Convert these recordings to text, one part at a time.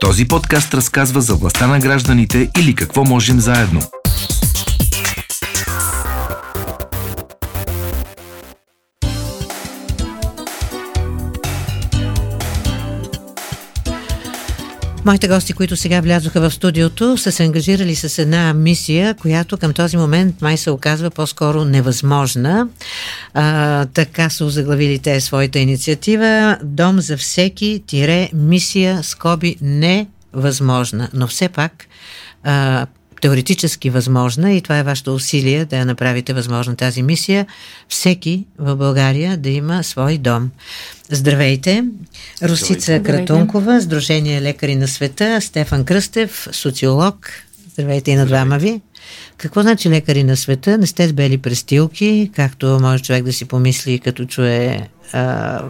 Този подкаст разказва за властта на гражданите или какво можем заедно. Моите гости, които сега влязоха в студиото, са се ангажирали с една мисия, която към този момент май се оказва по-скоро невъзможна. А, така са озаглавили те своята инициатива. Дом за всеки, тире, мисия, скоби, невъзможна. Но все пак а, теоретически възможна и това е вашето усилие да я направите възможна тази мисия. Всеки в България да има свой дом. Здравейте! Русица Здравейте. Кратункова, Сдружение лекари на света, Стефан Кръстев, социолог. Здравейте и на двама ви. Какво значи лекари на света? Не сте с бели престилки, както може човек да си помисли, като чуе а,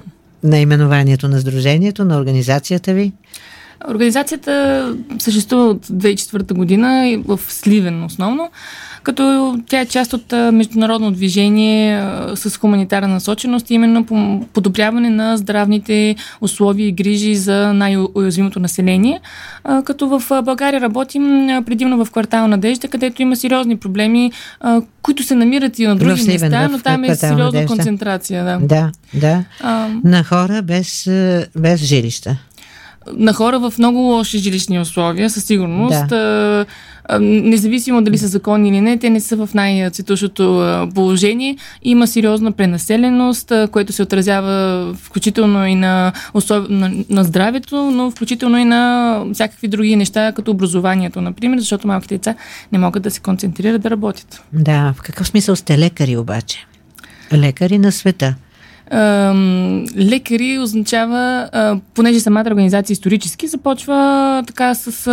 наименованието на Сдружението, на организацията ви? Организацията съществува от 2004 година в Сливен основно, като тя е част от международно движение с хуманитарна насоченост, именно по подобряване на здравните условия и грижи за най-уязвимото население. Като в България работим предимно в квартал Надежда, където има сериозни проблеми, които се намират и на други Сливен, места, но там е сериозна Надежда. концентрация. Да, да. да. А, на хора без, без жилища на хора в много лоши жилищни условия, със сигурност. Да. Независимо дали са законни или не, те не са в най-цветущото положение. Има сериозна пренаселеност, което се отразява включително и на, услов... на, на здравето, но включително и на всякакви други неща, като образованието, например, защото малките деца не могат да се концентрират да работят. Да, в какъв смисъл сте лекари обаче? Лекари на света лекари означава, понеже самата организация исторически започва така с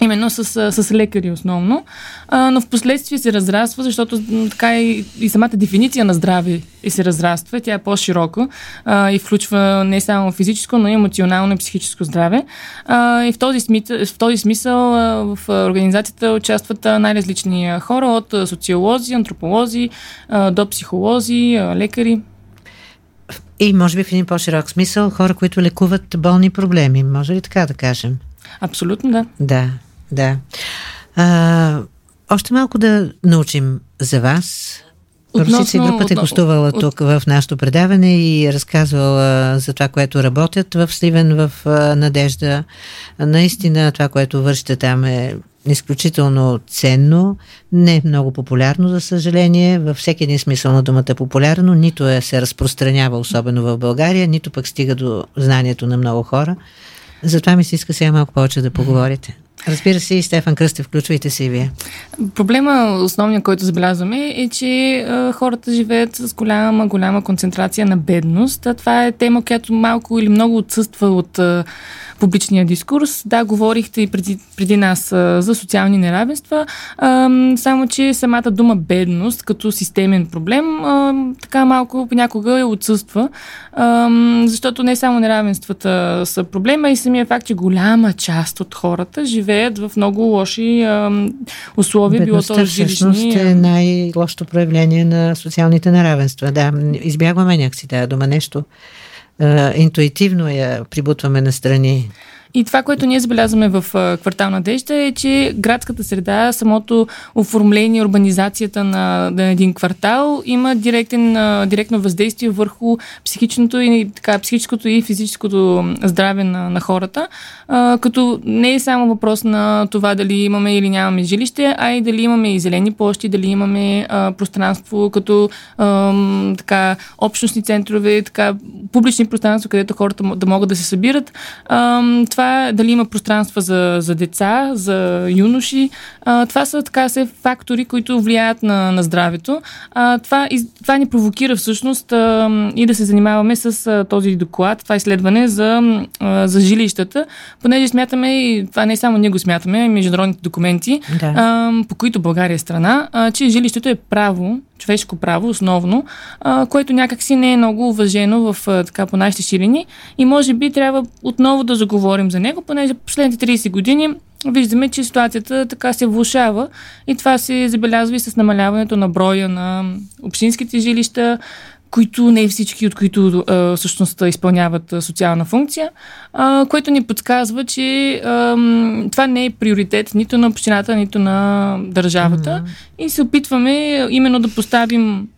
именно с, с лекари основно, а, но в последствие се разраства, защото така и, и самата дефиниция на здраве и се разраства, тя е по-широка а, и включва не само физическо, но и емоционално и психическо здраве. А, и в този, смисъл, в този смисъл а, в организацията участват най-различни хора, от социолози, антрополози а, до психолози, а, лекари. И може би в един по-широк смисъл хора, които лекуват болни проблеми. Може ли така да кажем? Абсолютно да. Да, да. А, още малко да научим за вас. Русица и групата е гостувала от... тук в нашото предаване и разказвала за това, което работят в Сливен, в Надежда. Наистина това, което вършите там е изключително ценно, не много популярно, за съжаление, във всеки един смисъл на думата популярно, нито е, се разпространява особено в България, нито пък стига до знанието на много хора. Затова ми се иска сега малко повече да поговорите. Разбира се, и Стефан Кръстев, включвайте се и вие. Проблема, основният, който забелязваме, е, че хората живеят с голяма, голяма концентрация на бедност. А това е тема, която малко или много отсъства от публичния дискурс. Да, говорихте и преди, преди нас а, за социални неравенства, а, само че самата дума бедност като системен проблем а, така малко понякога е отсъства, а, защото не само неравенствата са проблема и самия факт, че голяма част от хората живеят в много лоши а, условия, било то жилищни. е най-лошото проявление на социалните неравенства. Да, избягваме някакси тази дума нещо интуитивно я прибутваме на страни. И това, което ние забелязваме в квартал Надежда е, че градската среда, самото оформление, урбанизацията на, на един квартал има директен, директно въздействие върху психичното и, така, психическото и физическото здраве на, на хората, а, като не е само въпрос на това дали имаме или нямаме жилище, а и дали имаме и зелени площи, дали имаме а, пространство като а, така, общностни центрове, така, публични пространства, където хората да могат да се събират. А, дали има пространства за, за деца, за юноши. А, това са така се фактори, които влияят на, на здравето. А, това, из, това ни провокира всъщност а, и да се занимаваме с а, този доклад, това изследване за, а, за жилищата, понеже смятаме, и това не само ние го смятаме, международните документи, да. а, по които България е страна, а, че жилището е право, човешко право основно, а, което някакси не е много уважено в, а, така, по нашите ширини и може би трябва отново да заговорим за него, понеже последните 30 години виждаме, че ситуацията така се влушава и това се забелязва и с намаляването на броя на общинските жилища, които не всички от които а, всъщност изпълняват а, социална функция, а, което ни подсказва, че а, това не е приоритет нито на общината, нито на държавата mm-hmm. и се опитваме именно да поставим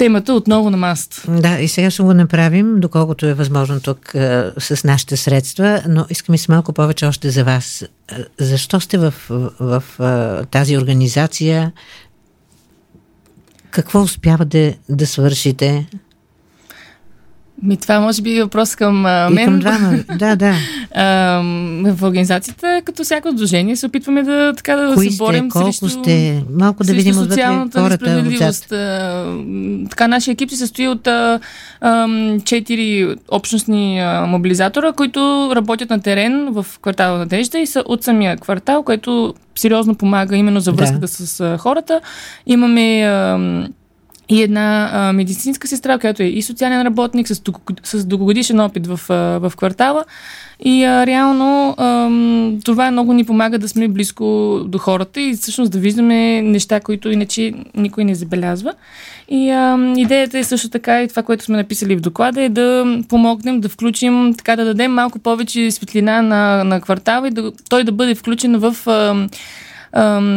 темата отново на масата. Да, и сега ще го направим, доколкото е възможно тук а, с нашите средства, но искаме се малко повече още за вас. Защо сте в, в, в а, тази организация? Какво успявате да свършите? Ми, това може би е въпрос към а, мен. И към двама, да, да. А, в организацията, като всяко движение, се опитваме да, така, да Кои се борим сте, колко срещу, сте? Малко да видим социалната несправедливост. Така, нашия екип се състои от а, а, четири общностни а, мобилизатора, които работят на терен в квартала Надежда и са от самия квартал, което сериозно помага именно за връзката да. с а, хората. Имаме а, и една а, медицинска сестра, която е и социален работник с, с дългогодишен опит в, а, в квартала. И а, реално а, това много ни помага да сме близко до хората и всъщност да виждаме неща, които иначе никой не забелязва. И а, идеята е също така и това, което сме написали в доклада е да помогнем да включим, така да дадем малко повече светлина на, на квартала и да, той да бъде включен в а,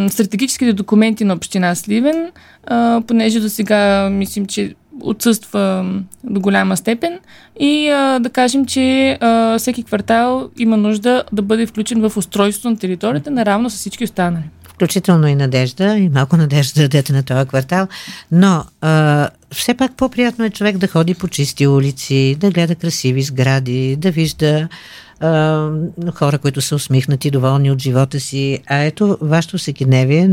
стратегическите документи на община Сливен, а, понеже до сега мислим, че отсъства до голяма степен и а, да кажем, че а, всеки квартал има нужда да бъде включен в устройството на територията, наравно с всички останали. Включително и надежда, и малко надежда да дадете на този квартал, но а, все пак по-приятно е човек да ходи по чисти улици, да гледа красиви сгради, да вижда а, хора, които са усмихнати, доволни от живота си. А ето, вашето всекидневие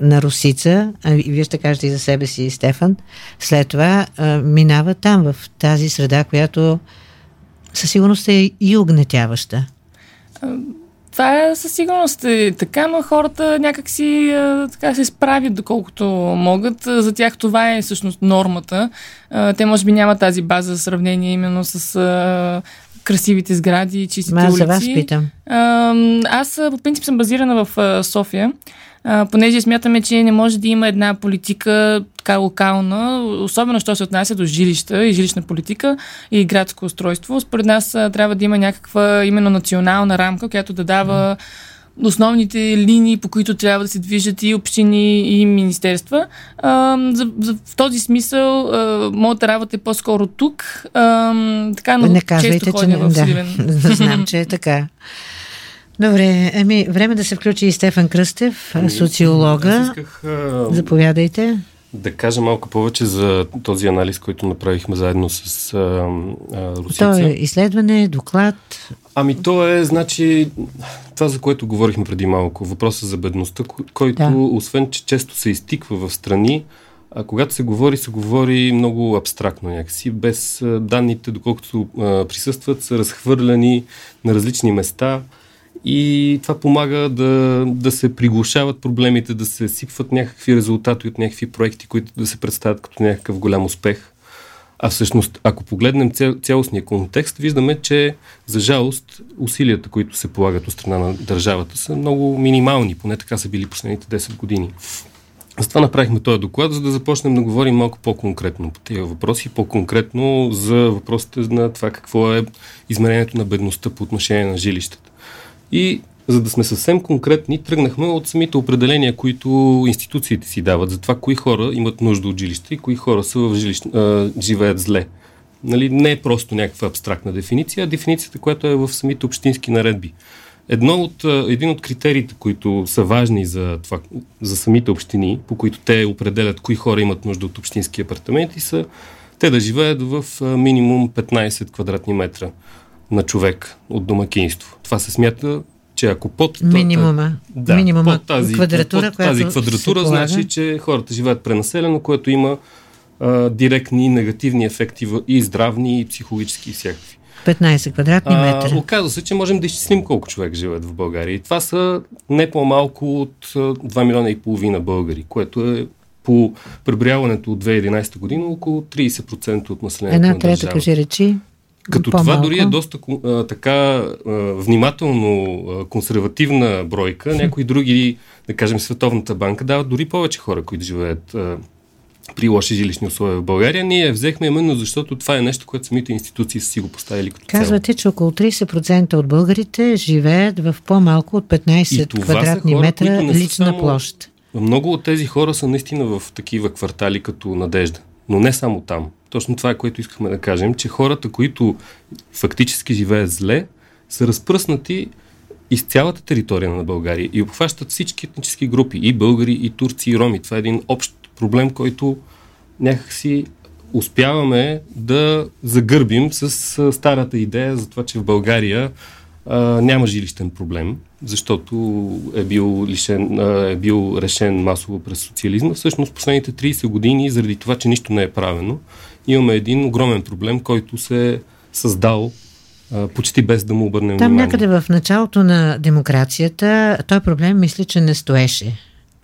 на Русица, а вие ще кажете и за себе си, Стефан, след това а, минава там, в тази среда, която със сигурност е и огнетяваща. Това е със сигурност е така, но хората някакси така се справят доколкото могат. За тях това е всъщност нормата. Те може би нямат тази база за сравнение именно с красивите сгради, чистите Ма, улици. за вас питам. Аз по принцип съм базирана в София, а, понеже смятаме, че не може да има една политика така локална, особено що се отнася до жилища и жилищна политика и градско устройство. Според нас трябва да има някаква именно национална рамка, която да дава основните линии, по които трябва да се движат и общини, и министерства. А, за, за, в този смисъл, а, моята работа е по-скоро тук. А, така, но не казвайте, често ходя че в Сливен. Да, знам, че е така. Добре, ами време да се включи и Стефан Кръстев, ами, социолога. Исках, а... Заповядайте. Да кажа малко повече за този анализ, който направихме заедно с а, а, Русица. То е изследване, доклад. Ами то е, значи, това за което говорихме преди малко, въпроса за бедността, който, да. освен че често се изтиква в страни, а когато се говори, се говори много абстрактно някакси, без данните, доколкото а, присъстват, са разхвърляни на различни места и това помага да, да се приглушават проблемите, да се сипват някакви резултати от някакви проекти, които да се представят като някакъв голям успех. А всъщност, ако погледнем цял, цялостния контекст, виждаме, че за жалост усилията, които се полагат от страна на държавата, са много минимални, поне така са били последните 10 години. Затова направихме този доклад, за да започнем да говорим малко по-конкретно по тези въпроси, по-конкретно за въпросите на това какво е измерението на бедността по отношение на жилищата. И за да сме съвсем конкретни, тръгнахме от самите определения, които институциите си дават за това, кои хора имат нужда от жилище и кои хора са в жилище, а, живеят зле. Нали, не е просто някаква абстрактна дефиниция, а дефиницията, която е в самите общински наредби. Едно от, един от критериите, които са важни за, това, за самите общини, по които те определят кои хора имат нужда от общински апартаменти, са те да живеят в минимум 15 квадратни метра на човек от домакинство. Това се смята, че ако под минимума, да, минимума под тази квадратура, под тази квадратура значи, че хората живеят пренаселено, което има а, директни негативни ефекти и здравни, и психологически, и всякакви. 15 квадратни метра. Оказва се, че можем да изчислим колко човек живеят в България. И това са не по-малко от 2 милиона и половина българи, което е по преброяването от 2011 година около 30% от населението Една трета, кажи речи. Като По-малко. това дори е доста а, така а, внимателно а, консервативна бройка. Някои други, да кажем Световната банка, дават дори повече хора, които живеят а, при лоши жилищни условия в България. Ние взехме именно защото това е нещо, което самите институции са си го поставили като. Казвате, че около 30% от българите живеят в по-малко от 15 квадратни хора, метра лична само... площ. Много от тези хора са наистина в такива квартали като Надежда. Но не само там. Точно това е което искахме да кажем, че хората, които фактически живеят зле, са разпръснати из цялата територия на България и обхващат всички етнически групи, и българи, и турци, и роми. Това е един общ проблем, който някакси успяваме да загърбим с старата идея за това, че в България а, няма жилищен проблем, защото е бил, лишен, а, е бил решен масово през социализма. Всъщност последните 30 години, заради това, че нищо не е правено, имаме един огромен проблем, който се е създал почти без да му обърнем Там внимание. някъде в началото на демокрацията той проблем мисля, че не стоеше.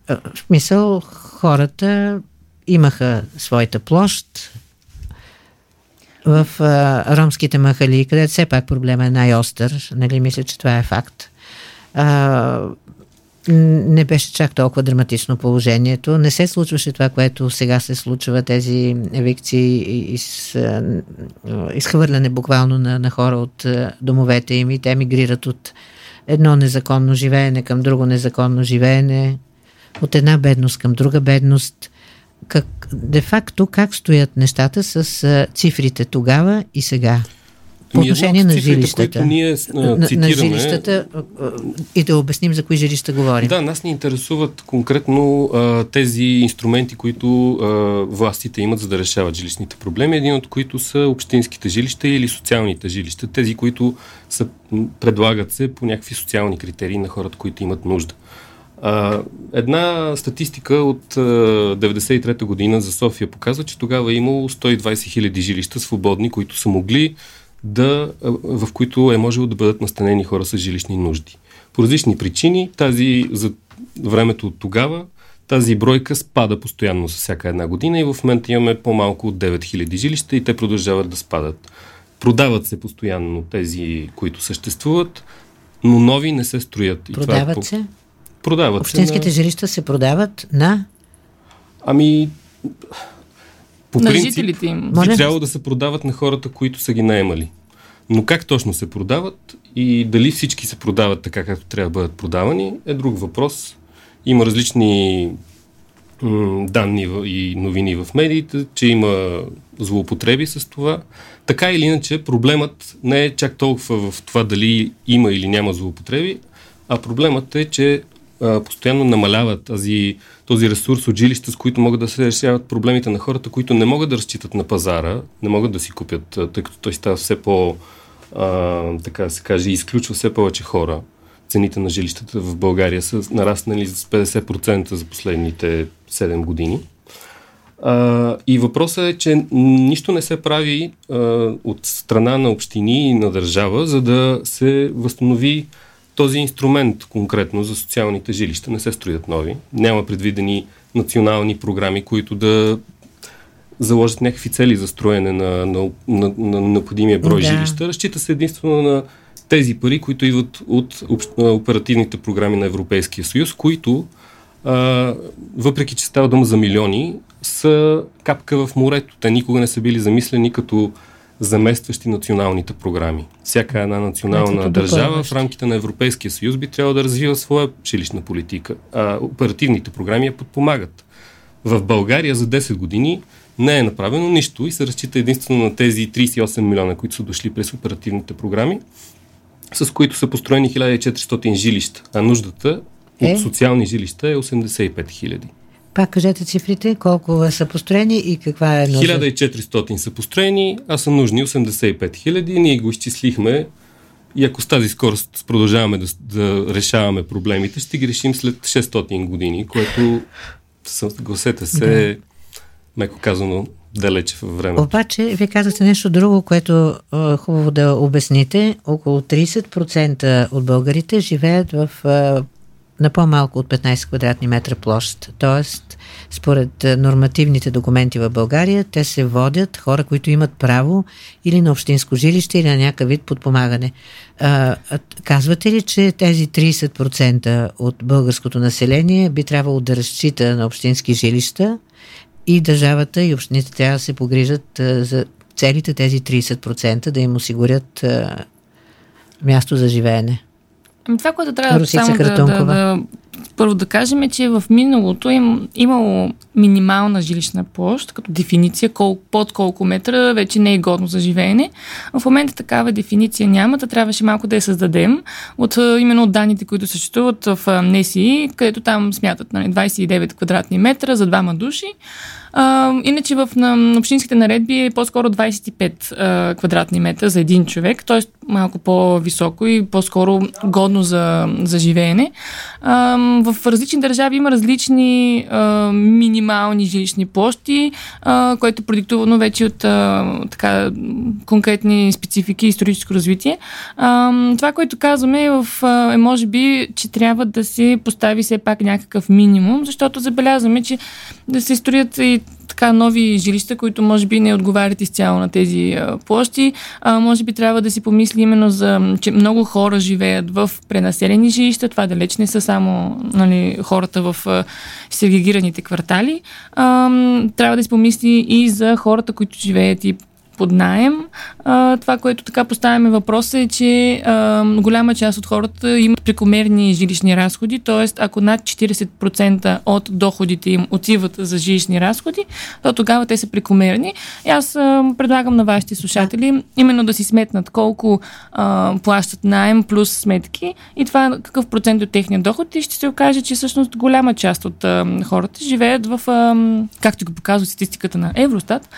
В смисъл хората имаха своята площ в а, ромските махали, където все пак проблема е най-остър. Нали, мисля, че това е факт. А, не беше чак толкова драматично положението. Не се случваше това, което сега се случва, тези евикции и изхвърляне буквално на, на хора от домовете им и те мигрират от едно незаконно живеене към друго незаконно живеене, от една бедност към друга бедност как, де-факто как стоят нещата с цифрите тогава и сега? По отношение на жилищата. Ние, на, цитираме, на жилищата и да обясним за кои жилища говорим. Да, нас ни интересуват конкретно а, тези инструменти, които а, властите имат за да решават жилищните проблеми, един от които са общинските жилища или социалните жилища, тези, които са, предлагат се по някакви социални критерии на хората, които имат нужда. А, една статистика от 1993 година за София показва, че тогава е имало 120 хиляди жилища свободни, които са могли да, в които е можело да бъдат настанени хора с жилищни нужди. По различни причини тази за времето от тогава тази бройка спада постоянно за всяка една година и в момента имаме по-малко от 9000 жилища и те продължават да спадат. Продават се постоянно тези, които съществуват, но нови не се строят. Продават и това е се? Продават Общинските се на... жилища се продават на? Ами, по на принцип, жителите им. би трябвало да се продават на хората, които са ги наемали. Но как точно се продават и дали всички се продават така, както трябва да бъдат продавани, е друг въпрос. Има различни м- данни и новини в медиите, че има злоупотреби с това. Така или иначе, проблемът не е чак толкова в това дали има или няма злоупотреби, а проблемът е, че постоянно намаляват тази, този ресурс от жилища, с които могат да се решават проблемите на хората, които не могат да разчитат на пазара, не могат да си купят, тъй като той става все по, а, така се каже, изключва все повече хора. Цените на жилищата в България са нараснали с 50% за последните 7 години. А, и въпросът е, че нищо не се прави а, от страна на общини и на държава, за да се възстанови този инструмент конкретно за социалните жилища не се строят нови. Няма предвидени национални програми, които да заложат някакви цели за строене на, на, на, на необходимия брой да. жилища. Разчита се единствено на тези пари, които идват от оперативните програми на Европейския съюз, които, а, въпреки че става дума за милиони, са капка в морето. Те никога не са били замислени като заместващи националните програми. Всяка една национална Ето, държава в рамките на Европейския съюз би трябвало да развива своя жилищна политика, а оперативните програми я подпомагат. В България за 10 години не е направено нищо и се разчита единствено на тези 38 милиона, които са дошли през оперативните програми, с които са построени 1400 жилища, а нуждата е? от социални жилища е 85 хиляди. Пак кажете цифрите, колко са построени и каква е нужда? 1400 са построени, а са нужни 85 хиляди. Ние го изчислихме и ако с тази скорост продължаваме да, да решаваме проблемите, ще ги решим след 600 години, което, съгласете се, да. меко казано, далече във времето. Обаче, вие казахте нещо друго, което е хубаво да обясните. Около 30% от българите живеят в е, на по-малко от 15 квадратни метра площ. Тоест, според е, нормативните документи в България, те се водят хора, които имат право или на общинско жилище, или на някакъв вид подпомагане. А, казвате ли, че тези 30% от българското население би трябвало да разчита на общински жилища и държавата и общините трябва да се погрижат а, за целите тези 30%, да им осигурят а, място за живеене. Ами това, което трябва Русица само да, да, да, първо да кажем е, че в миналото им имало минимална жилищна площ, като дефиниция кол, под колко метра вече не е годно за живеене. В момента такава дефиниция няма, да трябваше малко да я създадем от именно от данните, които съществуват в НЕСИ, където там смятат нали, 29 квадратни метра за двама души. А, иначе в на, общинските наредби е по-скоро 25 а, квадратни метра за един човек, т.е. малко по-високо и по-скоро годно за, за живеене. А, в различни държави има различни а, минимални жилищни площи, а, което е продиктувано вече от а, така, конкретни специфики и историческо развитие. А, това, което казваме е, в, е може би, че трябва да се постави все пак някакъв минимум, защото забелязваме, че да се строят и така нови жилища, които може би не отговарят изцяло на тези площи. А, може би трябва да си помисли именно за, че много хора живеят в пренаселени жилища. Това далеч не са само нали, хората в сегрегираните квартали. А, трябва да си помисли и за хората, които живеят и под найем. Това, което така поставяме въпроса е, че голяма част от хората имат прекомерни жилищни разходи, т.е. ако над 40% от доходите им отиват за жилищни разходи, то тогава те са прекомерни. И аз предлагам на вашите слушатели именно да си сметнат колко плащат найем плюс сметки и това какъв процент от техния доход и ще се окаже, че всъщност голяма част от хората живеят в, както го показва статистиката на Евростат,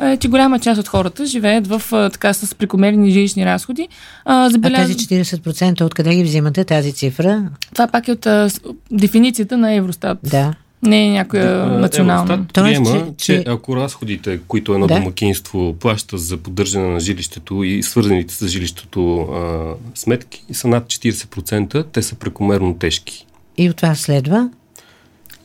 е, че голяма част от хората живеят в така с прекомерни жилищни разходи. А, забеляз... а тези 40% откъде ги взимате тази цифра? Това пак е от а, дефиницията на Евростат. Да. Не е някоя да, национална. Евростат приема, че, че ако разходите, които едно да? домакинство плаща за поддържане на жилището и свързаните с жилището а, сметки са над 40%, те са прекомерно тежки. И от това следва?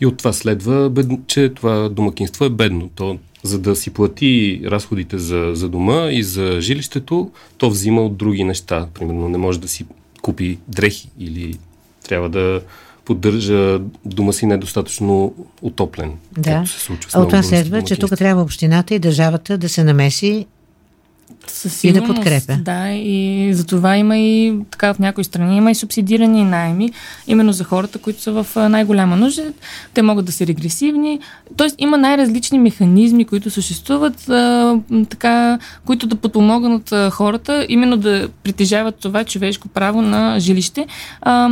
И от това следва, че това домакинство е бедно. То за да си плати разходите за, за дома и за жилището, то взима от други неща. Примерно не може да си купи дрехи или трябва да поддържа дома си недостатъчно отоплен. Да. Се случва а от това следва, че тук трябва общината и държавата да се намеси със и да подкрепя. Да, и за това има и така в някои страни има и субсидирани найми, именно за хората, които са в най-голяма нужда. Те могат да са регресивни. Тоест има най-различни механизми, които съществуват, а, така, които да подпомогнат а, хората, именно да притежават това човешко право на жилище. А,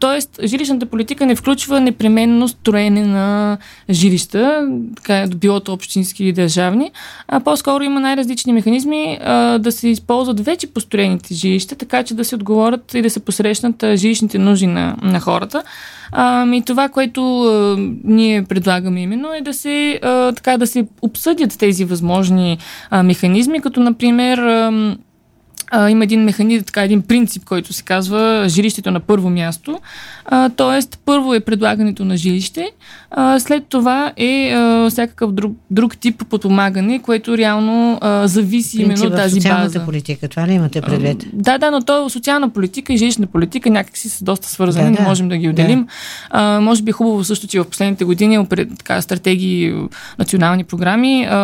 тоест, жилищната политика не включва непременно строене на жилища, така, било то общински или държавни, а по-скоро има най-различни механизми, а, да се използват вече построените жилища, така че да се отговорят и да се посрещнат а, жилищните нужди на, на хората. А, и това, което а, ние предлагаме именно е да се, а, така, да се обсъдят тези възможни а, механизми, като например а, а, има един механизъм, така един принцип, който се казва жилището на първо място. А, тоест, първо е предлагането на жилище, а, след това е а, всякакъв друг, друг тип подпомагане, което реално а, зависи принцип именно от тази база. политика, това ли имате предвид? А, да, да, но то социална политика и жилищна политика някакси са доста свързани, да, да, не можем да ги отделим. Да. А, може би е хубаво също, че в последните години така, стратегии, национални програми, а,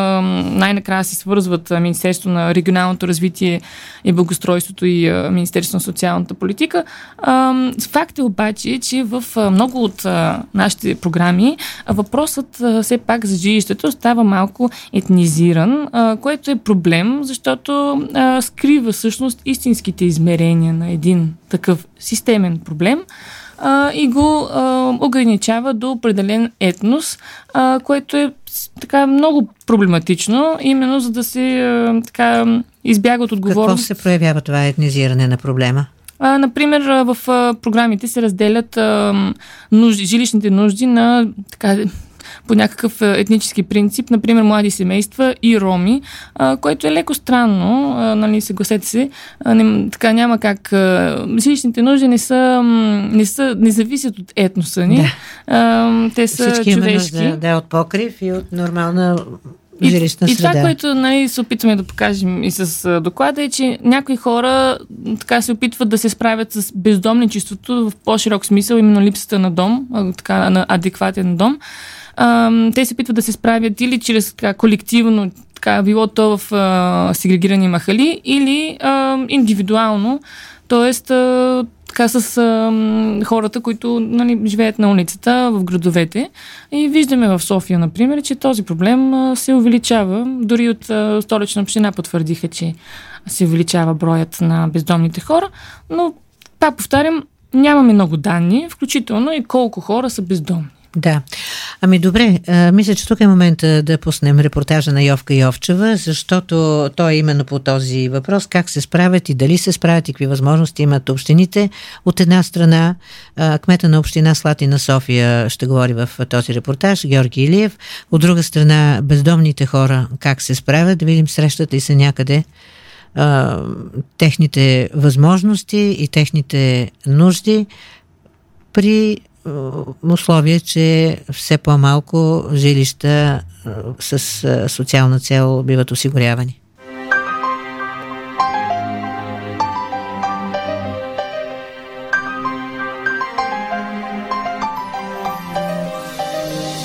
най-накрая се свързват Министерство на регионалното развитие и благоустройството и а, Министерство на социалната политика. Факт е обаче, че в много от нашите програми въпросът все пак за жилището става малко етнизиран, което е проблем, защото скрива всъщност истинските измерения на един такъв системен проблем а, и го а, ограничава до определен етнос, а, което е така много проблематично, именно за да се а, така избяга от отговорност. Какво се проявява това етнизиране на проблема? А, например, в а, програмите се разделят а, нужди, жилищните нужди на така, по някакъв етнически принцип, например млади семейства и роми, а, което е леко странно, а, нали, съгласете се, а, не, така няма как. А, жилищните нужди не са, не са, не зависят от етноса ни. Да. А, те са Всички човешки. Да, да, от покрив и от нормална жилищна и, среда. И това, което нали, се опитваме да покажем и с доклада е, че някои хора така се опитват да се справят с бездомничеството в по-широк смисъл, именно липсата на дом, така на адекватен дом те се опитват да се справят или чрез така, колективно, така, било то в а, сегрегирани махали, или а, индивидуално, т.е. така с а, хората, които нали, живеят на улицата, в градовете. И виждаме в София, например, че този проблем а, се увеличава. Дори от а, столична община потвърдиха, че се увеличава броят на бездомните хора, но пак повтарям, нямаме много данни, включително и колко хора са бездомни. Да. Ами добре, а, мисля, че тук е момента да пуснем репортажа на Йовка Йовчева, защото той е именно по този въпрос, как се справят и дали се справят и какви възможности имат общините. От една страна, а, кмета на община Слатина София ще говори в този репортаж, Георги Илиев. От друга страна, бездомните хора как се справят, да видим срещат ли се някъде а, техните възможности и техните нужди при условие, че все по-малко жилища с социална цел биват осигурявани.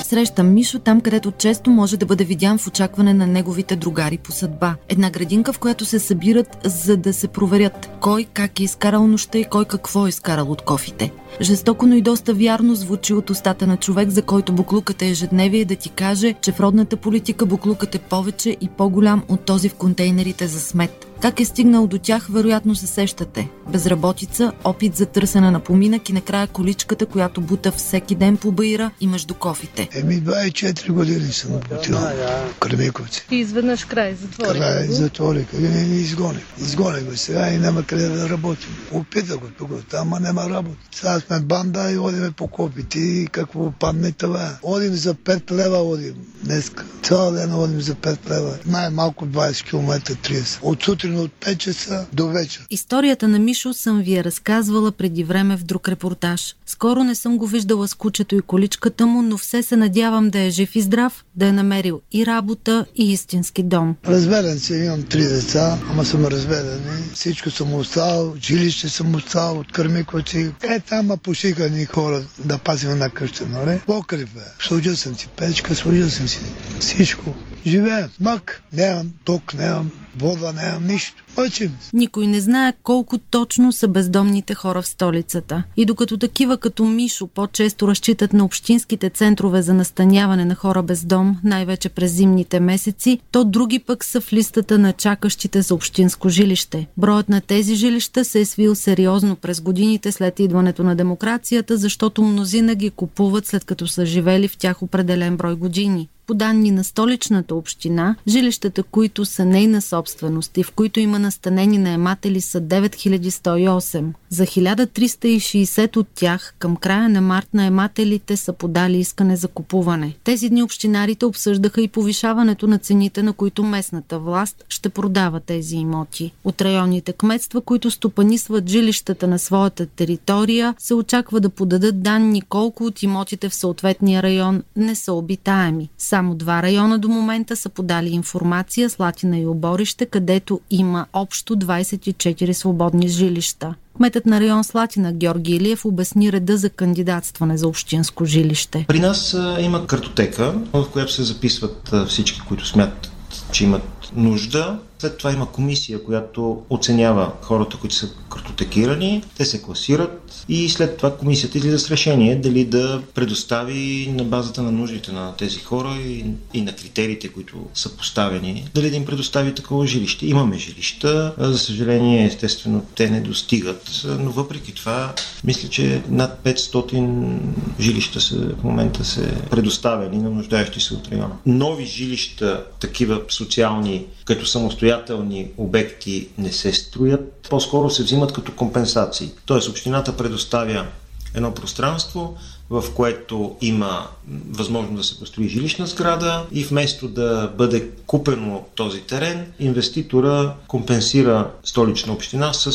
Срещам Мишо там, където често може да бъде видян в очакване на неговите другари по съдба. Една градинка, в която се събират, за да се проверят кой как е изкарал нощта и кой какво е изкарал от кофите. Жестоко, но и доста вярно звучи от устата на човек, за който буклукът е ежедневие да ти каже, че в родната политика буклукът е повече и по-голям от този в контейнерите за смет. Как е стигнал до тях, вероятно се сещате. Безработица, опит за търсене на поминък и накрая количката, която бута всеки ден по баира и между кофите. Еми 24 години съм бутил в Кърмиковци. И изведнъж край затвориха. Край затвориха. И не ни изгони. Изгони го сега и няма къде да работим. Опита го тук, там, няма работа. Сега сме банда и одиме по копите и какво падне това. Одим за 5 лева одим днес. Цял ден одим за 5 лева. Най-малко 20 км 30. От сутрин от 5 часа до вечер. Историята на Мишо съм ви я разказвала преди време в друг репортаж. Скоро не съм го виждала с кучето и количката му, но все се надявам да е жив и здрав, да е намерил и работа, и истински дом. Разведен си, имам три деца, ама съм разведен. Всичко съм оставил, жилище съм оставил от кърмикваци. Е, там пошикани хора да пазим една къща, нали? Покрив бе. Служил съм си печка, служил съм си всичко. Живеем. Мък. Нямам ток, нямам вода, нямам нищо. Учим. Никой не знае колко точно са бездомните хора в столицата. И докато такива като Мишо по-често разчитат на общинските центрове за настаняване на хора без дом, най-вече през зимните месеци, то други пък са в листата на чакащите за общинско жилище. Броят на тези жилища се е свил сериозно през годините след идването на демокрацията, защото мнозина ги купуват след като са живели в тях определен брой години. По данни на столичната община, жилищата, които са нейна собственост и в които има настанени наематели са 9108. За 1360 от тях към края на март наемателите са подали искане за купуване. Тези дни общинарите обсъждаха и повишаването на цените, на които местната власт ще продава тези имоти. От районните кметства, които стопанисват жилищата на своята територия, се очаква да подадат данни колко от имотите в съответния район не са обитаеми. Два района до момента са подали информация Слатина и Оборище, където има общо 24 свободни жилища. Кметът на район Слатина Георги Илиев обясни реда за кандидатстване за общинско жилище. При нас има картотека, в която се записват всички, които смятат, че имат нужда след това има комисия, която оценява хората, които са картотекирани, те се класират и след това комисията излиза с решение дали да предостави на базата на нуждите на тези хора и, и на критериите, които са поставени, дали да им предостави такова жилище. Имаме жилища, за съжаление, естествено, те не достигат, но въпреки това, мисля, че над 500 жилища са, в момента са предоставени на нуждаещи се от района. Нови жилища, такива социални, като самостоятелни самостоятелни обекти не се строят, по-скоро се взимат като компенсации. Тоест общината предоставя едно пространство, в което има възможност да се построи жилищна сграда и вместо да бъде купено този терен, инвеститора компенсира столична община с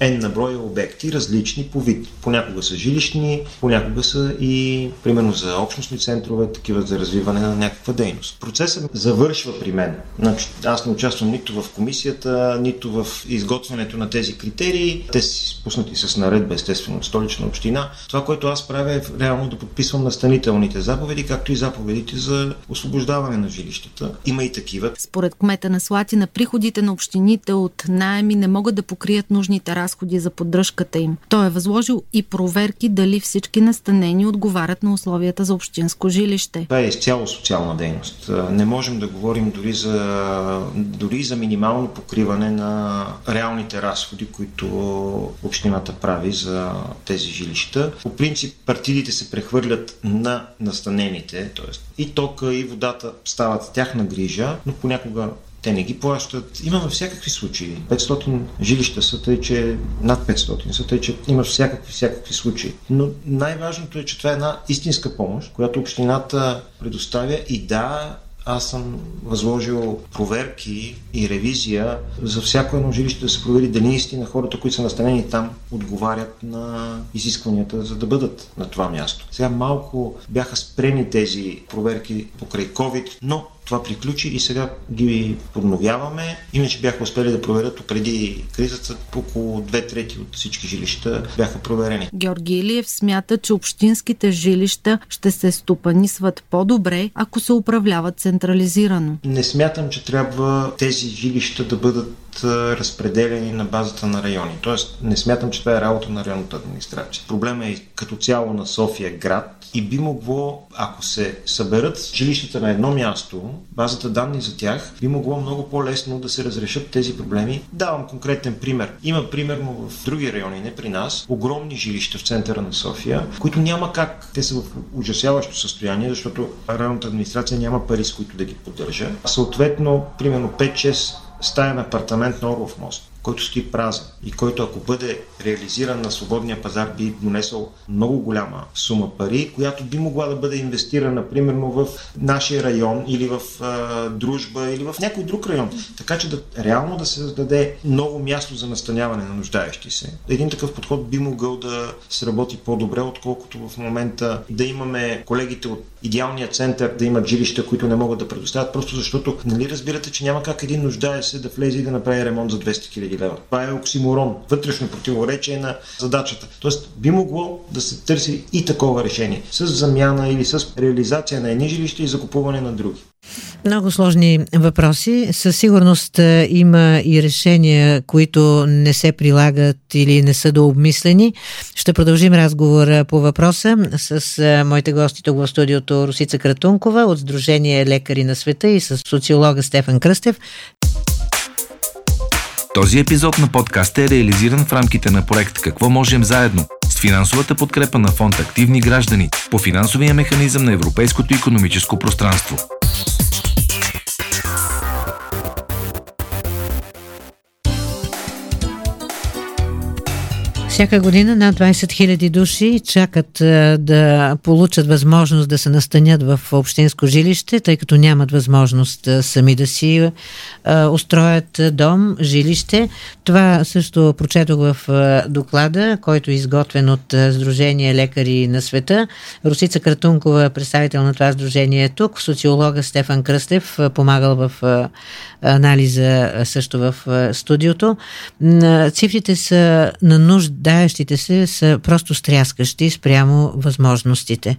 N на броя обекти, различни по вид. Понякога са жилищни, понякога са и примерно за общностни центрове, такива за развиване на някаква дейност. Процесът завършва при мен. Значи, аз не участвам нито в комисията, нито в изготвянето на тези критерии. Те си спуснати с наредба, естествено, столична община. Това, което аз правя е реално да подписвам настанителните заповеди, както и заповедите за освобождаване на жилищата. Има и такива. Според кмета на Слатина, приходите на общините от найеми не могат да покрият нужните разходи за поддръжката им. Той е възложил и проверки дали всички настанени отговарят на условията за общинско жилище. Това е изцяло социална дейност. Не можем да говорим дори за, дори за минимално покриване на реалните разходи, които общината прави за тези жилища. По принцип партидите се прехвърлят на настанените, т.е. и тока, и водата стават тяхна грижа, но понякога те не ги плащат. Имаме всякакви случаи. 500 жилища са тъй, че над 500 са тъй, че има всякакви, всякакви случаи. Но най-важното е, че това е една истинска помощ, която общината предоставя и да, аз съм възложил проверки и ревизия за всяко едно жилище да се провери дали наистина хората, които са настанени там, отговарят на изискванията, за да бъдат на това място. Сега малко бяха спрени тези проверки покрай COVID, но това приключи и сега ги подновяваме. Иначе бяха успели да проверят преди кризата около две трети от всички жилища бяха проверени. Георги Илиев смята, че общинските жилища ще се стопанисват по-добре, ако се управляват централизирано. Не смятам, че трябва тези жилища да бъдат разпределени на базата на райони. Тоест, не смятам, че това е работа на районната администрация. Проблема е като цяло на София град и би могло, ако се съберат жилищата на едно място, базата данни за тях, би могло много по-лесно да се разрешат тези проблеми. Давам конкретен пример. Има примерно в други райони, не при нас, огромни жилища в центъра на София, които няма как. Те са в ужасяващо състояние, защото районната администрация няма пари, с които да ги поддържа. Съответно, примерно 5-6 стаен апартамент на Орлов мост който стои празен и който ако бъде реализиран на свободния пазар би донесъл много голяма сума пари, която би могла да бъде инвестирана примерно в нашия район или в а, дружба или в някой друг район. Така че да, реално да се създаде ново място за настаняване на нуждаещи се. Един такъв подход би могъл да сработи по-добре, отколкото в момента да имаме колегите от идеалния център да имат жилища, които не могат да предоставят, просто защото нали разбирате, че няма как един нуждае се да влезе и да направи ремонт за 200 000 лева. Това е оксиморон, вътрешно противоречие на задачата. Тоест би могло да се търси и такова решение с замяна или с реализация на едни жилища и закупуване на други. Много сложни въпроси. Със сигурност е, има и решения, които не се прилагат или не са дообмислени. Ще продължим разговор по въпроса с е, моите гости тук в студиото Русица Кратункова от Сдружение Лекари на света и с социолога Стефан Кръстев. Този епизод на подкаста е реализиран в рамките на проект Какво можем заедно с финансовата подкрепа на фонд Активни граждани по финансовия механизъм на Европейското економическо пространство. Всяка година над 20 000 души чакат а, да получат възможност да се настанят в общинско жилище, тъй като нямат възможност а, сами да си а, устроят дом, жилище. Това също прочетох в доклада, който е изготвен от Сдружение Лекари на света. Русица Кратункова, представител на това сдружение е тук. Социолога Стефан Кръстев, помагал в анализа също в студиото. Цифрите са на нужда нуждаещите се са просто стряскащи спрямо възможностите.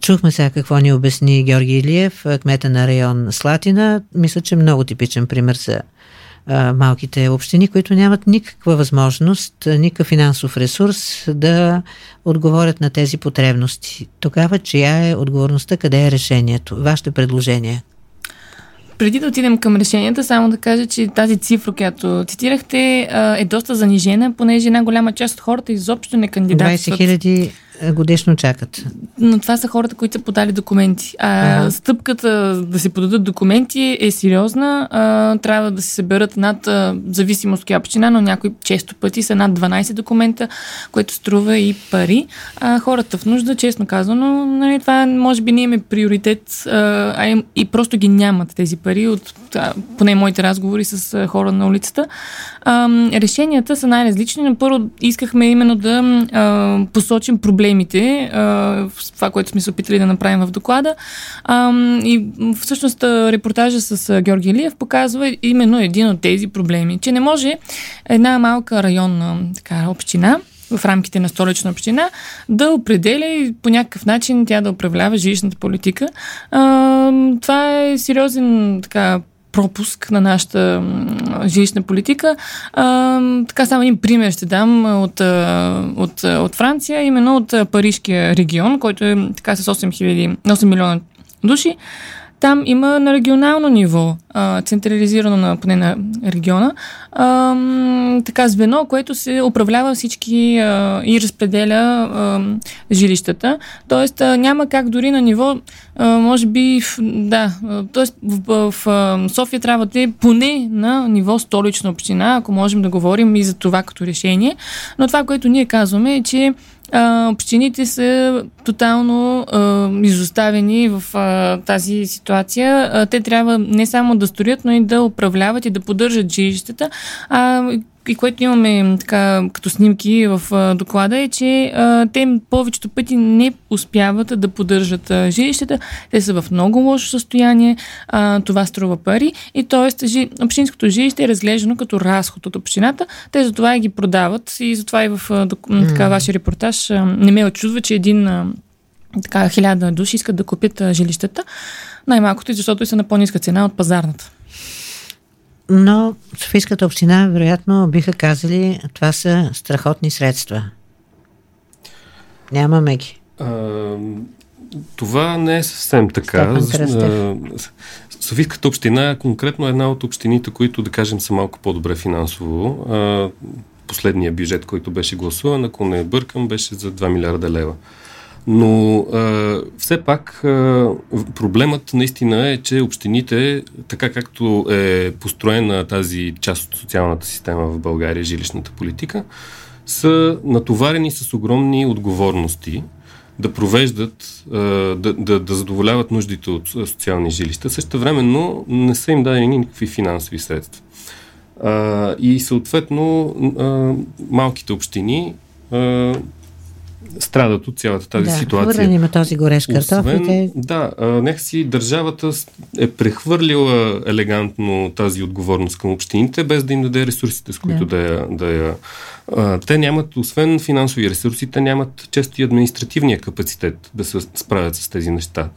Чухме сега какво ни обясни Георги Илиев, кмета на район Слатина. Мисля, че много типичен пример за малките общини, които нямат никаква възможност, никакъв финансов ресурс да отговорят на тези потребности. Тогава чия е отговорността, къде е решението? Вашето предложение? Преди да отидем към решенията, само да кажа, че тази цифра, която цитирахте, е доста занижена, понеже една голяма част от хората изобщо не кандидатстват. 20 хиляди е, годишно чакат. Но това са хората, които са подали документи. А, а. стъпката да се подадат документи е сериозна. А, трябва да се съберат над, а, зависимост от община, но някои често пъти са над 12 документа, което струва и пари. А, хората в нужда, честно казано, нали, това може би не имаме приоритет, а, а им, и просто ги нямат тези пари от а, поне моите разговори с а, хора на улицата. А, решенията са най-различни. Първо искахме именно да а, посочим проблемите, това, което сме се опитали да направим в доклада. И всъщност репортажа с Георги Илиев показва именно един от тези проблеми, че не може една малка районна така, община в рамките на столична община, да определя и по някакъв начин тя да управлява жилищната политика. Това е сериозен така пропуск на нашата жилищна политика. Така само един пример ще дам от, от, от Франция, именно от Парижкия регион, който е така с 8, 000, 8 милиона души. Там има на регионално ниво, а, централизирано на, поне на региона, а, така звено, което се управлява всички а, и разпределя а, жилищата. Тоест а, няма как дори на ниво, а, може би, в, да, т.е. в, в, в София трябва да е поне на ниво столична община, ако можем да говорим и за това като решение. Но това, което ние казваме е, че а, общините са тотално а, изоставени в а, тази ситуация. А, те трябва не само да строят, но и да управляват и да поддържат жилищата. А, и което имаме така като снимки в а, доклада е, че а, те повечето пъти не успяват да поддържат а, жилищата. Те са в много лошо състояние, а, това струва пари и т.е. Жи, общинското жилище е разглеждано като разход от общината. Те затова и ги продават и затова и в а, така, вашия репортаж а, не ме очудва, че един а, така хиляда души искат да купят а, жилищата. Най-малкото и защото са на по-ниска цена от пазарната. Но Софийската община, вероятно, биха казали, това са страхотни средства. Нямаме ги. А, това не е съвсем така. Софийската община е конкретно една от общините, които, да кажем, са малко по-добре финансово. А, последния бюджет, който беше гласуван, ако не бъркам, беше за 2 милиарда лева. Но а, все пак а, проблемът наистина е, че общините, така както е построена тази част от социалната система в България, жилищната политика, са натоварени с огромни отговорности да провеждат, да, да, да задоволяват нуждите от социални жилища. Също времено не са им дадени никакви финансови средства. И съответно малките общини страдат от цялата тази да, ситуация. Да, има този горещ картоф. Освен. Да, някакси държавата е прехвърлила елегантно тази отговорност към общините, без да им даде ресурсите, с които да, да я... Да я те нямат, освен финансови ресурси, те нямат често и административния капацитет да се справят с тези неща.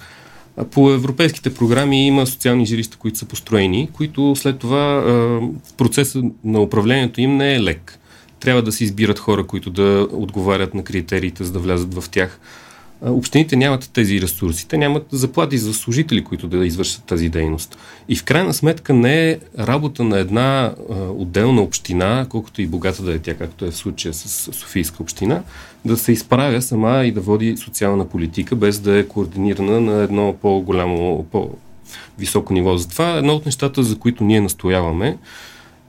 По европейските програми има социални жилища, които са построени, които след това а, процеса на управлението им не е лек трябва да се избират хора, които да отговарят на критериите, за да влязат в тях. Общините нямат тези ресурси. Те нямат заплати за служители, които да извършат тази дейност. И в крайна сметка не е работа на една отделна община, колкото и богата да е тя, както е в случая с Софийска община, да се изправя сама и да води социална политика, без да е координирана на едно по-голямо, по-високо ниво. Затова едно от нещата, за които ние настояваме,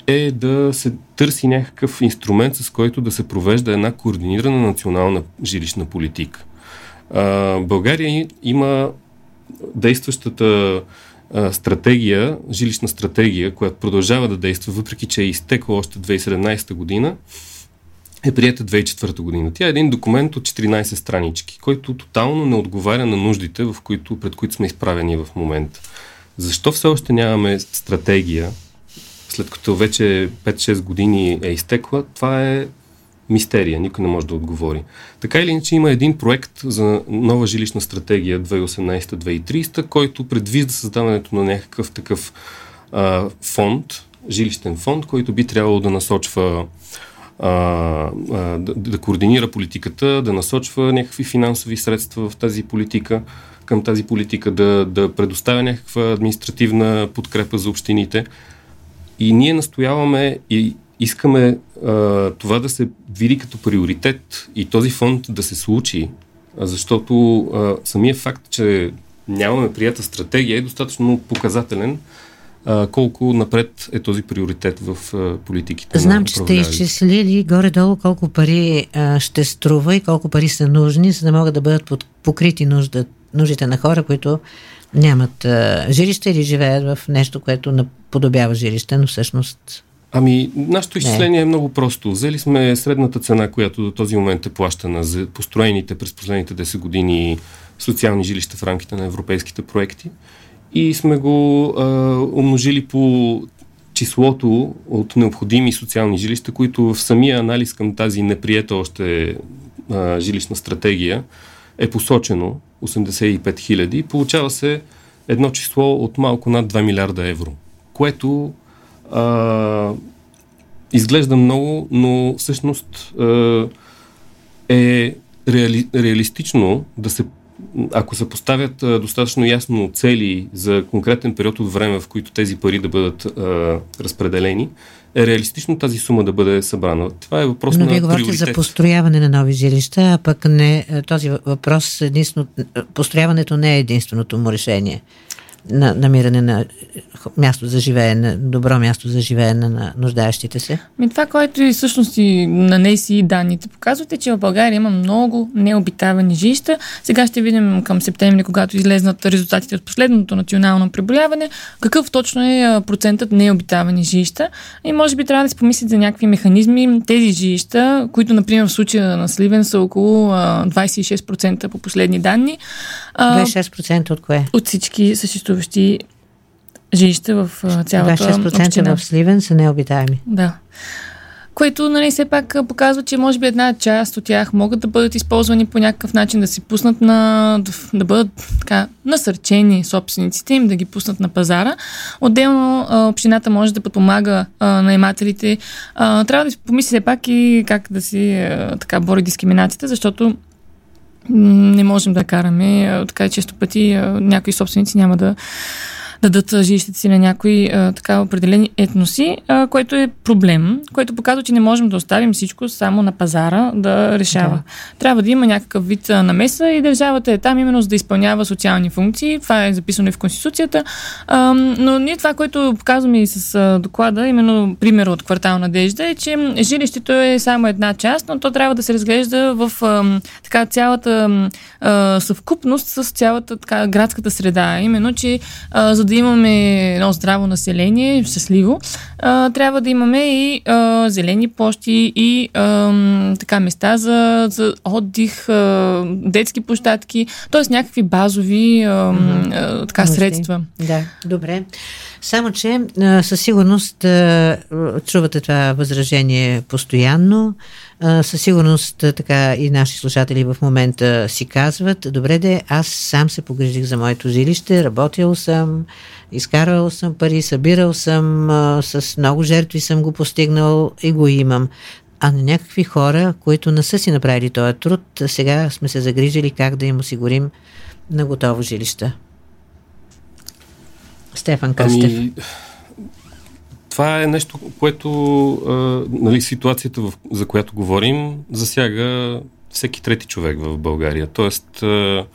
е да се търси някакъв инструмент, с който да се провежда една координирана национална жилищна политика. А, България има действащата а, стратегия, жилищна стратегия, която продължава да действа, въпреки че е изтекла още 2017 година, е прията 2004 година. Тя е един документ от 14 странички, който тотално не отговаря на нуждите, в които, пред които сме изправени в момента. Защо все още нямаме стратегия след като вече 5-6 години е изтекла, това е мистерия, никой не може да отговори. Така или иначе има един проект за нова жилищна стратегия 2018-2030, който предвижда създаването на някакъв такъв а, фонд, жилищен фонд, който би трябвало да насочва а, а, да, координира политиката, да насочва някакви финансови средства в тази политика, към тази политика, да, да предоставя някаква административна подкрепа за общините. И ние настояваме и искаме а, това да се види като приоритет и този фонд да се случи, защото а, самия факт, че нямаме прията стратегия е достатъчно показателен а, колко напред е този приоритет в а, политиките. Знам, че сте изчислили горе-долу колко пари а, ще струва и колко пари са нужни, за да могат да бъдат под, покрити нужда, нуждите на хора, които нямат а, жилище или живеят в нещо, което наподобява жилище, но всъщност Ами, нашето изчисление не. е много просто. Взели сме средната цена, която до този момент е плащана за построените през последните 10 години социални жилища в рамките на европейските проекти и сме го а, умножили по числото от необходими социални жилища, които в самия анализ към тази неприета още а, жилищна стратегия е посочено 85 хиляди. Получава се едно число от малко над 2 милиарда евро, което а, изглежда много, но всъщност а, е реали, реалистично да се ако се поставят а, достатъчно ясно цели за конкретен период от време, в които тези пари да бъдат а, разпределени, е реалистично тази сума да бъде събрана. Това е въпрос Но на вие говорите приоритет. за построяване на нови жилища, а пък не, този въпрос, единствено, построяването не е единственото му решение на намиране на място за живеене, добро място за живеене на нуждаещите се? Ми това, което и всъщност и на НЕСИ данните показват е, че в България има много необитавани жилища. Сега ще видим към септември, когато излезнат резултатите от последното национално преброяване, какъв точно е процентът необитавани жилища. И може би трябва да си помислят за някакви механизми. Тези жилища, които, например, в случая на Сливен са около 26% по последни данни. 26% от кое? От всички съществуващи жилища в цялата 26% община. в Сливен са необитаеми. Да. Което, нали, все пак показва, че може би една част от тях могат да бъдат използвани по някакъв начин, да си пуснат на, да, да бъдат така насърчени собствениците им, да ги пуснат на пазара. Отделно общината може да подпомага наемателите. Трябва да си помисли все пак и как да си така бори дискриминацията, защото не можем да караме. Така често пъти някои собственици няма да дадат жилищата си на някои а, така определени етноси, а, което е проблем, което показва, че не можем да оставим всичко само на пазара да решава. Да. Трябва да има някакъв вид намеса и държавата е там именно за да изпълнява социални функции. Това е записано и в Конституцията. А, но ние това, което показваме и с а, доклада, именно пример от квартал Надежда, е, че жилището е само една част, но то трябва да се разглежда в а, така цялата а, съвкупност с цялата така, градската среда. Именно, че а, за да имаме едно здраво население, щастливо, а, трябва да имаме и а, зелени площи и а, така места за, за отдих, а, детски площадки, т.е. някакви базови а, а, така, средства. Да, добре. Само, че със сигурност чувате това възражение постоянно. Със сигурност така и наши слушатели в момента си казват, добре де, аз сам се погрижих за моето жилище, работил съм, изкарвал съм пари, събирал съм, с много жертви съм го постигнал и го имам. А на някакви хора, които не са си направили този труд, сега сме се загрижили как да им осигурим на готово жилище. Стефан Къстев. Ами, това е нещо, което а, нали, ситуацията, в, за която говорим, засяга всеки трети човек в България. Тоест, а,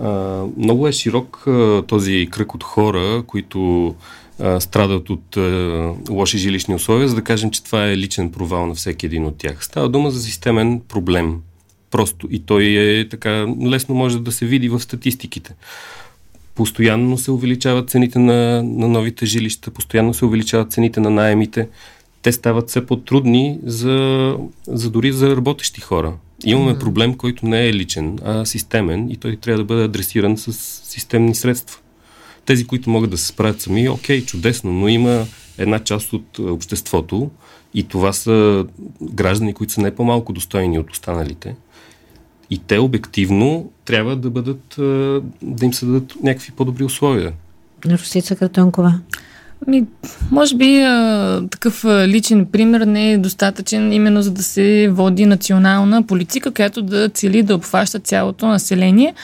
а, много е широк а, този кръг от хора, които а, страдат от а, лоши жилищни условия, за да кажем, че това е личен провал на всеки един от тях. Става дума за системен проблем. Просто. И той е така лесно може да се види в статистиките. Постоянно се увеличават цените на, на новите жилища, постоянно се увеличават цените на найемите. Те стават все по-трудни за, за дори за работещи хора. Имаме проблем, който не е личен, а системен и той трябва да бъде адресиран с системни средства. Тези, които могат да се справят сами, окей, чудесно, но има една част от обществото и това са граждани, които са не по-малко достойни от останалите – и те обективно трябва да бъдат, да им се дадат някакви по-добри условия. Русица Картонкова. Ми, може би а, такъв а, личен пример не е достатъчен именно за да се води национална политика, която да цели да обхваща цялото население.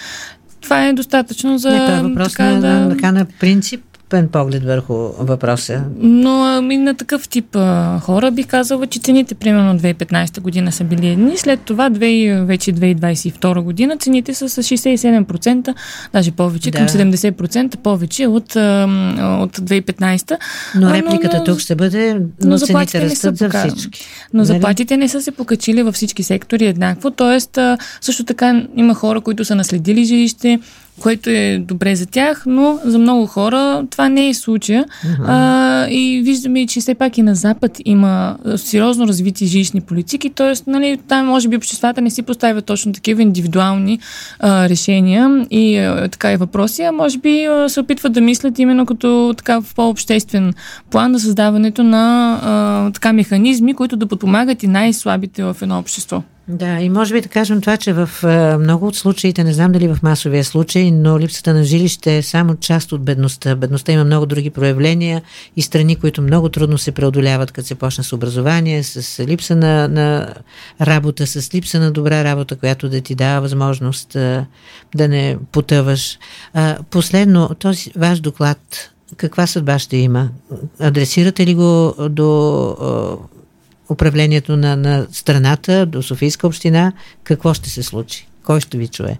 Това е достатъчно за. Не, това е въпрос така, на, да... на, на принцип пен поглед върху въпроса. Но и на такъв тип а, хора бих казала, че цените примерно 2015 година са били едни, след това 2, вече 2022 година цените са с 67%, даже повече, да. към 70% повече от, а, от 2015. Но репликата но, но, тук ще бъде, но, но цените растат за всички. Но нали? заплатите не са се покачили във всички сектори еднакво, т.е. също така има хора, които са наследили жилище, което е добре за тях, но за много хора това не е случая. Uh-huh. А, и виждаме, че все пак и на Запад има сериозно развити жилищни политики, т.е. Нали, там може би обществата не си поставят точно такива индивидуални а, решения и а, така и въпроси, а може би а, се опитват да мислят именно като така в по-обществен план на създаването на а, така механизми, които да подпомагат и най-слабите в едно общество. Да, и може би да кажем това, че в е, много от случаите, не знам дали в масовия случай, но липсата на жилище е само част от бедността. Бедността има много други проявления и страни, които много трудно се преодоляват, като се почне с образование, с липса на, на работа, с липса на добра работа, която да ти дава възможност е, да не потъваш. Последно, този ваш доклад, каква съдба ще има? Адресирате ли го до е, управлението на, на страната, до Софийска община, какво ще се случи? Кой ще ви чуе?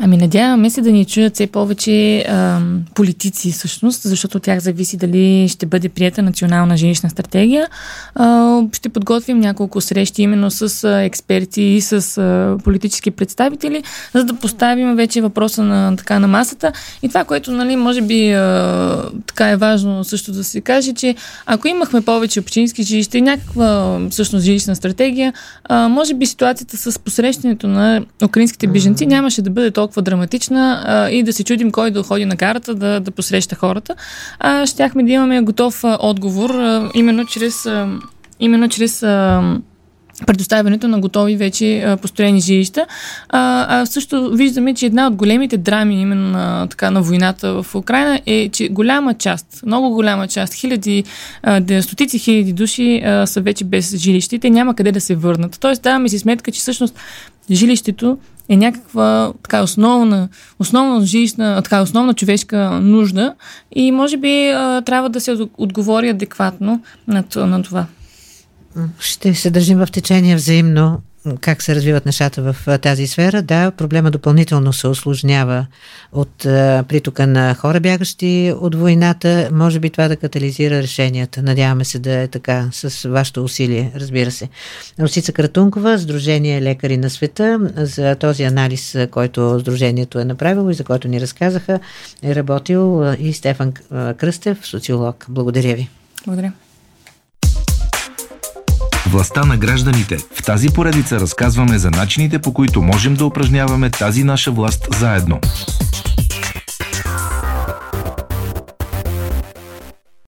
Ами надяваме се да ни чуят все повече а, политици всъщност, защото от тях зависи дали ще бъде прията национална жилищна стратегия. А, ще подготвим няколко срещи именно с а, експерти и с а, политически представители, за да поставим вече въпроса на, така, на масата. И това, което нали, може би а, така е важно също да се каже, че ако имахме повече общински жилища и някаква всъщност жилищна стратегия, а, може би ситуацията с посрещането на украинските беженци нямаше да бъде толкова толкова драматична а, и да се чудим кой да ходи на гарата да, да посреща хората, а щяхме да имаме готов а, отговор а, именно чрез, а, именно чрез а, предоставянето на готови вече а, построени жилища. А, а също виждаме, че една от големите драми именно на, така, на войната в Украина е, че голяма част, много голяма част, хиляди, а, стотици хиляди души а, са вече без жилище и те няма къде да се върнат. Тоест даваме си сметка, че всъщност жилището е някаква така основна, основна жилищна, така основна човешка нужда и може би а, трябва да се отговори адекватно на, на това. Ще се държим в течение взаимно как се развиват нещата в тази сфера. Да, проблема допълнително се осложнява от притока на хора, бягащи от войната. Може би това да катализира решенията. Надяваме се да е така с вашето усилие, разбира се. Русица Кратункова, Сдружение Лекари на света, за този анализ, който Сдружението е направило и за който ни разказаха, е работил и Стефан Кръстев, социолог. Благодаря ви. Благодаря. Властта на гражданите. В тази поредица разказваме за начините по които можем да упражняваме тази наша власт заедно.